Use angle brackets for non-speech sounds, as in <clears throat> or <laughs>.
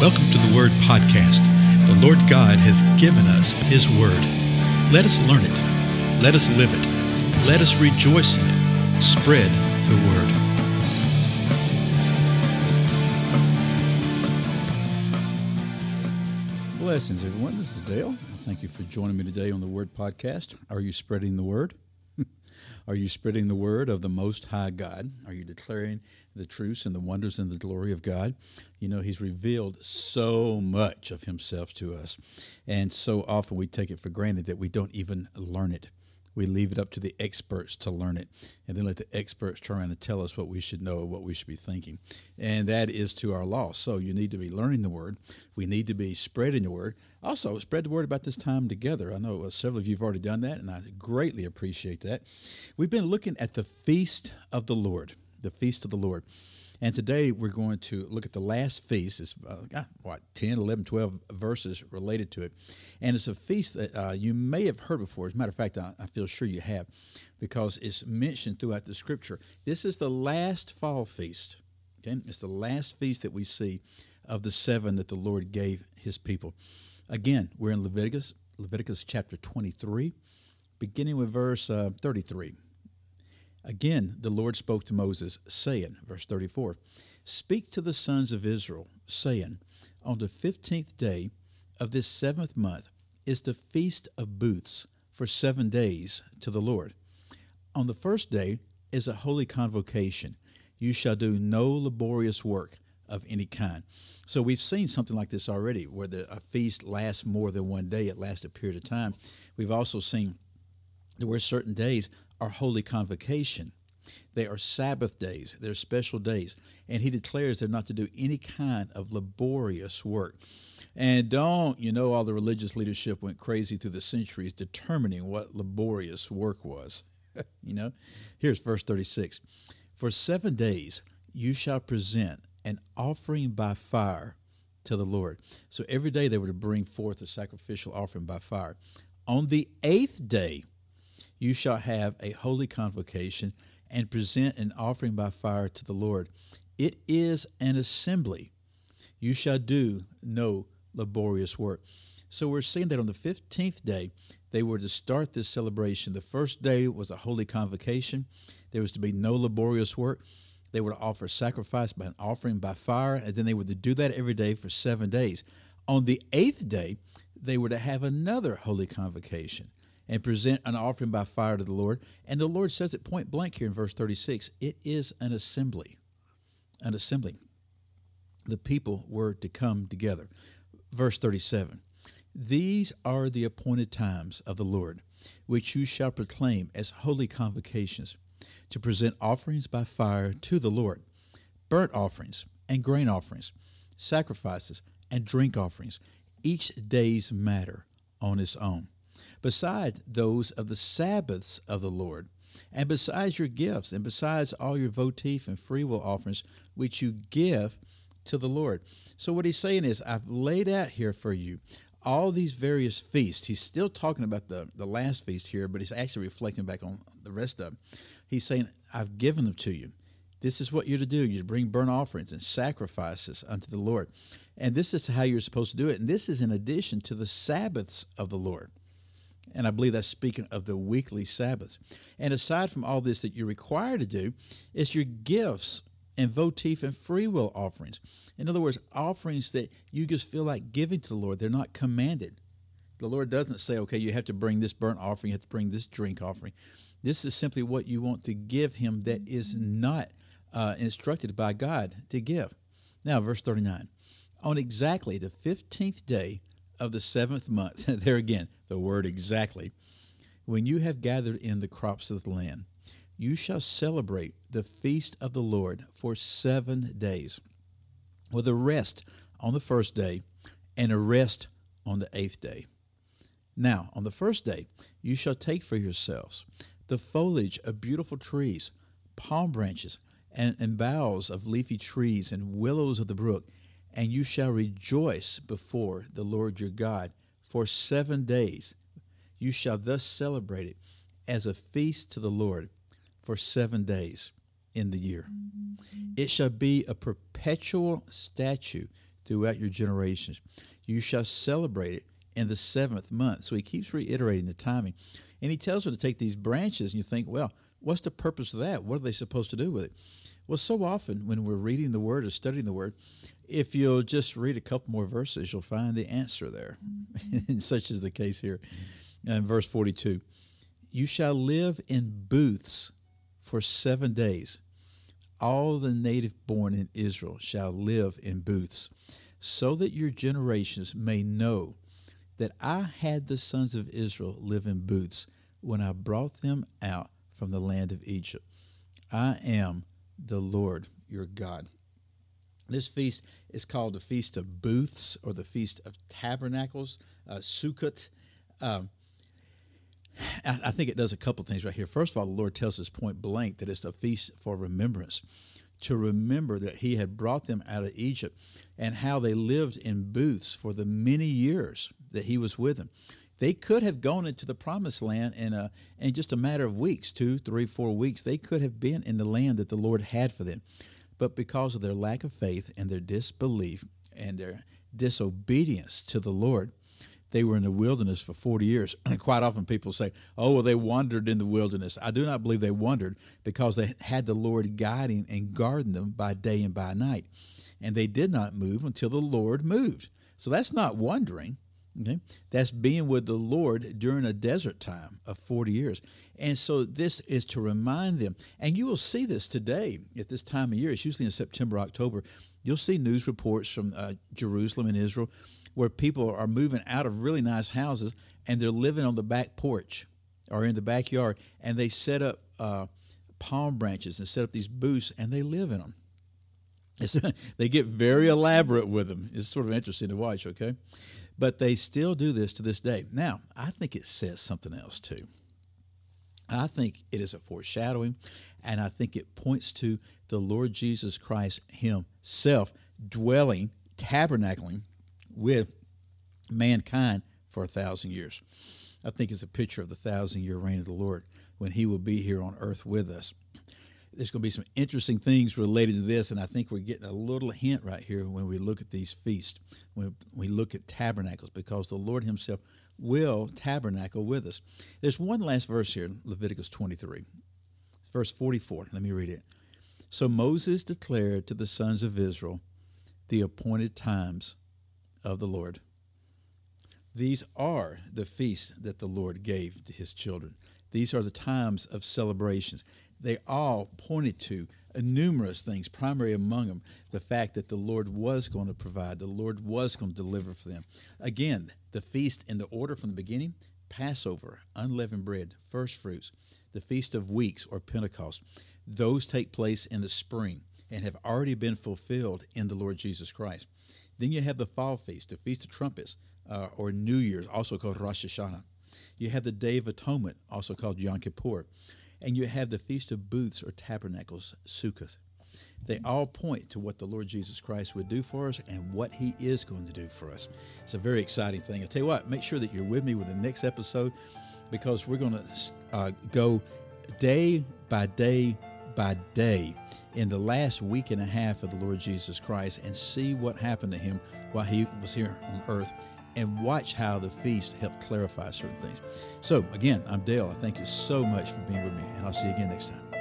Welcome to the Word Podcast. The Lord God has given us His Word. Let us learn it. Let us live it. Let us rejoice in it. Spread the Word. Blessings, everyone. This is Dale. Thank you for joining me today on the Word Podcast. Are you spreading the Word? Are you spreading the word of the Most High God? Are you declaring the truths and the wonders and the glory of God? You know, He's revealed so much of Himself to us. And so often we take it for granted that we don't even learn it. We leave it up to the experts to learn it and then let the experts around and tell us what we should know, what we should be thinking. And that is to our loss. So you need to be learning the word. We need to be spreading the word. Also, spread the word about this time together. I know several of you have already done that, and I greatly appreciate that. We've been looking at the Feast of the Lord, the Feast of the Lord. And today we're going to look at the last feast. It's uh, what, 10, 11, 12 verses related to it. And it's a feast that uh, you may have heard before. As a matter of fact, I, I feel sure you have because it's mentioned throughout the scripture. This is the last fall feast. Okay? It's the last feast that we see of the seven that the Lord gave his people. Again, we're in Leviticus, Leviticus chapter 23, beginning with verse uh, 33. Again, the Lord spoke to Moses, saying, verse 34, Speak to the sons of Israel, saying, On the fifteenth day of this seventh month is the feast of booths for seven days to the Lord. On the first day is a holy convocation. You shall do no laborious work of any kind. So we've seen something like this already, where the, a feast lasts more than one day, it lasts a period of time. We've also seen there were certain days are holy convocation. They are Sabbath days, they're special days. And he declares they're not to do any kind of laborious work. And don't, you know, all the religious leadership went crazy through the centuries determining what laborious work was. <laughs> you know, here's verse 36 For seven days you shall present an offering by fire to the Lord. So every day they were to bring forth a sacrificial offering by fire. On the eighth day, you shall have a holy convocation and present an offering by fire to the Lord. It is an assembly. You shall do no laborious work. So we're seeing that on the 15th day, they were to start this celebration. The first day was a holy convocation. There was to be no laborious work. They were to offer sacrifice by an offering by fire, and then they were to do that every day for seven days. On the eighth day, they were to have another holy convocation and present an offering by fire to the Lord. And the Lord says it point blank here in verse 36 it is an assembly. An assembly. The people were to come together. Verse 37 These are the appointed times of the Lord, which you shall proclaim as holy convocations, to present offerings by fire to the Lord, burnt offerings and grain offerings, sacrifices and drink offerings, each day's matter on its own besides those of the Sabbaths of the Lord, and besides your gifts, and besides all your votive and freewill offerings which you give to the Lord. So, what he's saying is, I've laid out here for you all these various feasts. He's still talking about the, the last feast here, but he's actually reflecting back on the rest of them. He's saying, I've given them to you. This is what you're to do. You're to bring burnt offerings and sacrifices unto the Lord. And this is how you're supposed to do it. And this is in addition to the Sabbaths of the Lord. And I believe that's speaking of the weekly Sabbaths. And aside from all this that you're required to do, it's your gifts and votive and free will offerings. In other words, offerings that you just feel like giving to the Lord. They're not commanded. The Lord doesn't say, okay, you have to bring this burnt offering, you have to bring this drink offering. This is simply what you want to give Him that is not uh, instructed by God to give. Now, verse 39. On exactly the 15th day of the seventh month, <laughs> there again, the word exactly, when you have gathered in the crops of the land, you shall celebrate the feast of the Lord for seven days, with a rest on the first day and a rest on the eighth day. Now, on the first day, you shall take for yourselves the foliage of beautiful trees, palm branches, and, and boughs of leafy trees, and willows of the brook, and you shall rejoice before the Lord your God for seven days. You shall thus celebrate it as a feast to the Lord for seven days in the year. It shall be a perpetual statute throughout your generations. You shall celebrate it in the seventh month. So he keeps reiterating the timing. And he tells her to take these branches, and you think, well, what's the purpose of that? What are they supposed to do with it? Well, so often when we're reading the Word or studying the Word, if you'll just read a couple more verses, you'll find the answer there. <laughs> and such is the case here. In verse 42 You shall live in booths for seven days. All the native born in Israel shall live in booths, so that your generations may know that I had the sons of Israel live in booths when I brought them out from the land of Egypt. I am the Lord your God. This feast is called the Feast of Booths or the Feast of Tabernacles, uh, Sukkot. Um, I, I think it does a couple things right here. First of all, the Lord tells us point blank that it's a feast for remembrance, to remember that He had brought them out of Egypt and how they lived in booths for the many years that He was with them. They could have gone into the promised land in, a, in just a matter of weeks two, three, four weeks. They could have been in the land that the Lord had for them. But because of their lack of faith and their disbelief and their disobedience to the Lord, they were in the wilderness for 40 years. And <clears throat> quite often people say, oh, well, they wandered in the wilderness. I do not believe they wandered because they had the Lord guiding and guarding them by day and by night. And they did not move until the Lord moved. So that's not wandering. Okay? That's being with the Lord during a desert time of 40 years. And so this is to remind them. And you will see this today at this time of year. It's usually in September, October. You'll see news reports from uh, Jerusalem and Israel where people are moving out of really nice houses and they're living on the back porch or in the backyard and they set up uh, palm branches and set up these booths and they live in them. <laughs> They get very elaborate with them. It's sort of interesting to watch, okay? But they still do this to this day. Now, I think it says something else too. I think it is a foreshadowing, and I think it points to the Lord Jesus Christ Himself dwelling, tabernacling with mankind for a thousand years. I think it's a picture of the thousand year reign of the Lord when He will be here on earth with us. There's going to be some interesting things related to this, and I think we're getting a little hint right here when we look at these feasts, when we look at tabernacles, because the Lord Himself will tabernacle with us. There's one last verse here, Leviticus 23, verse 44. Let me read it. So Moses declared to the sons of Israel the appointed times of the Lord. These are the feasts that the Lord gave to his children. These are the times of celebrations. They all pointed to numerous things, primary among them the fact that the Lord was going to provide, the Lord was going to deliver for them. Again, the feast in the order from the beginning Passover, unleavened bread, first fruits, the Feast of Weeks or Pentecost. Those take place in the spring and have already been fulfilled in the Lord Jesus Christ. Then you have the fall feast, the Feast of Trumpets, uh, or New Year's, also called Rosh Hashanah. You have the Day of Atonement, also called Yom Kippur. And you have the Feast of Booths or Tabernacles, Sukkot. They all point to what the Lord Jesus Christ would do for us and what He is going to do for us. It's a very exciting thing. I tell you what, make sure that you're with me with the next episode because we're going to uh, go day by day by day in the last week and a half of the Lord Jesus Christ and see what happened to him while he was here on earth and watch how the feast helped clarify certain things. So, again, I'm Dale. I thank you so much for being with me, and I'll see you again next time.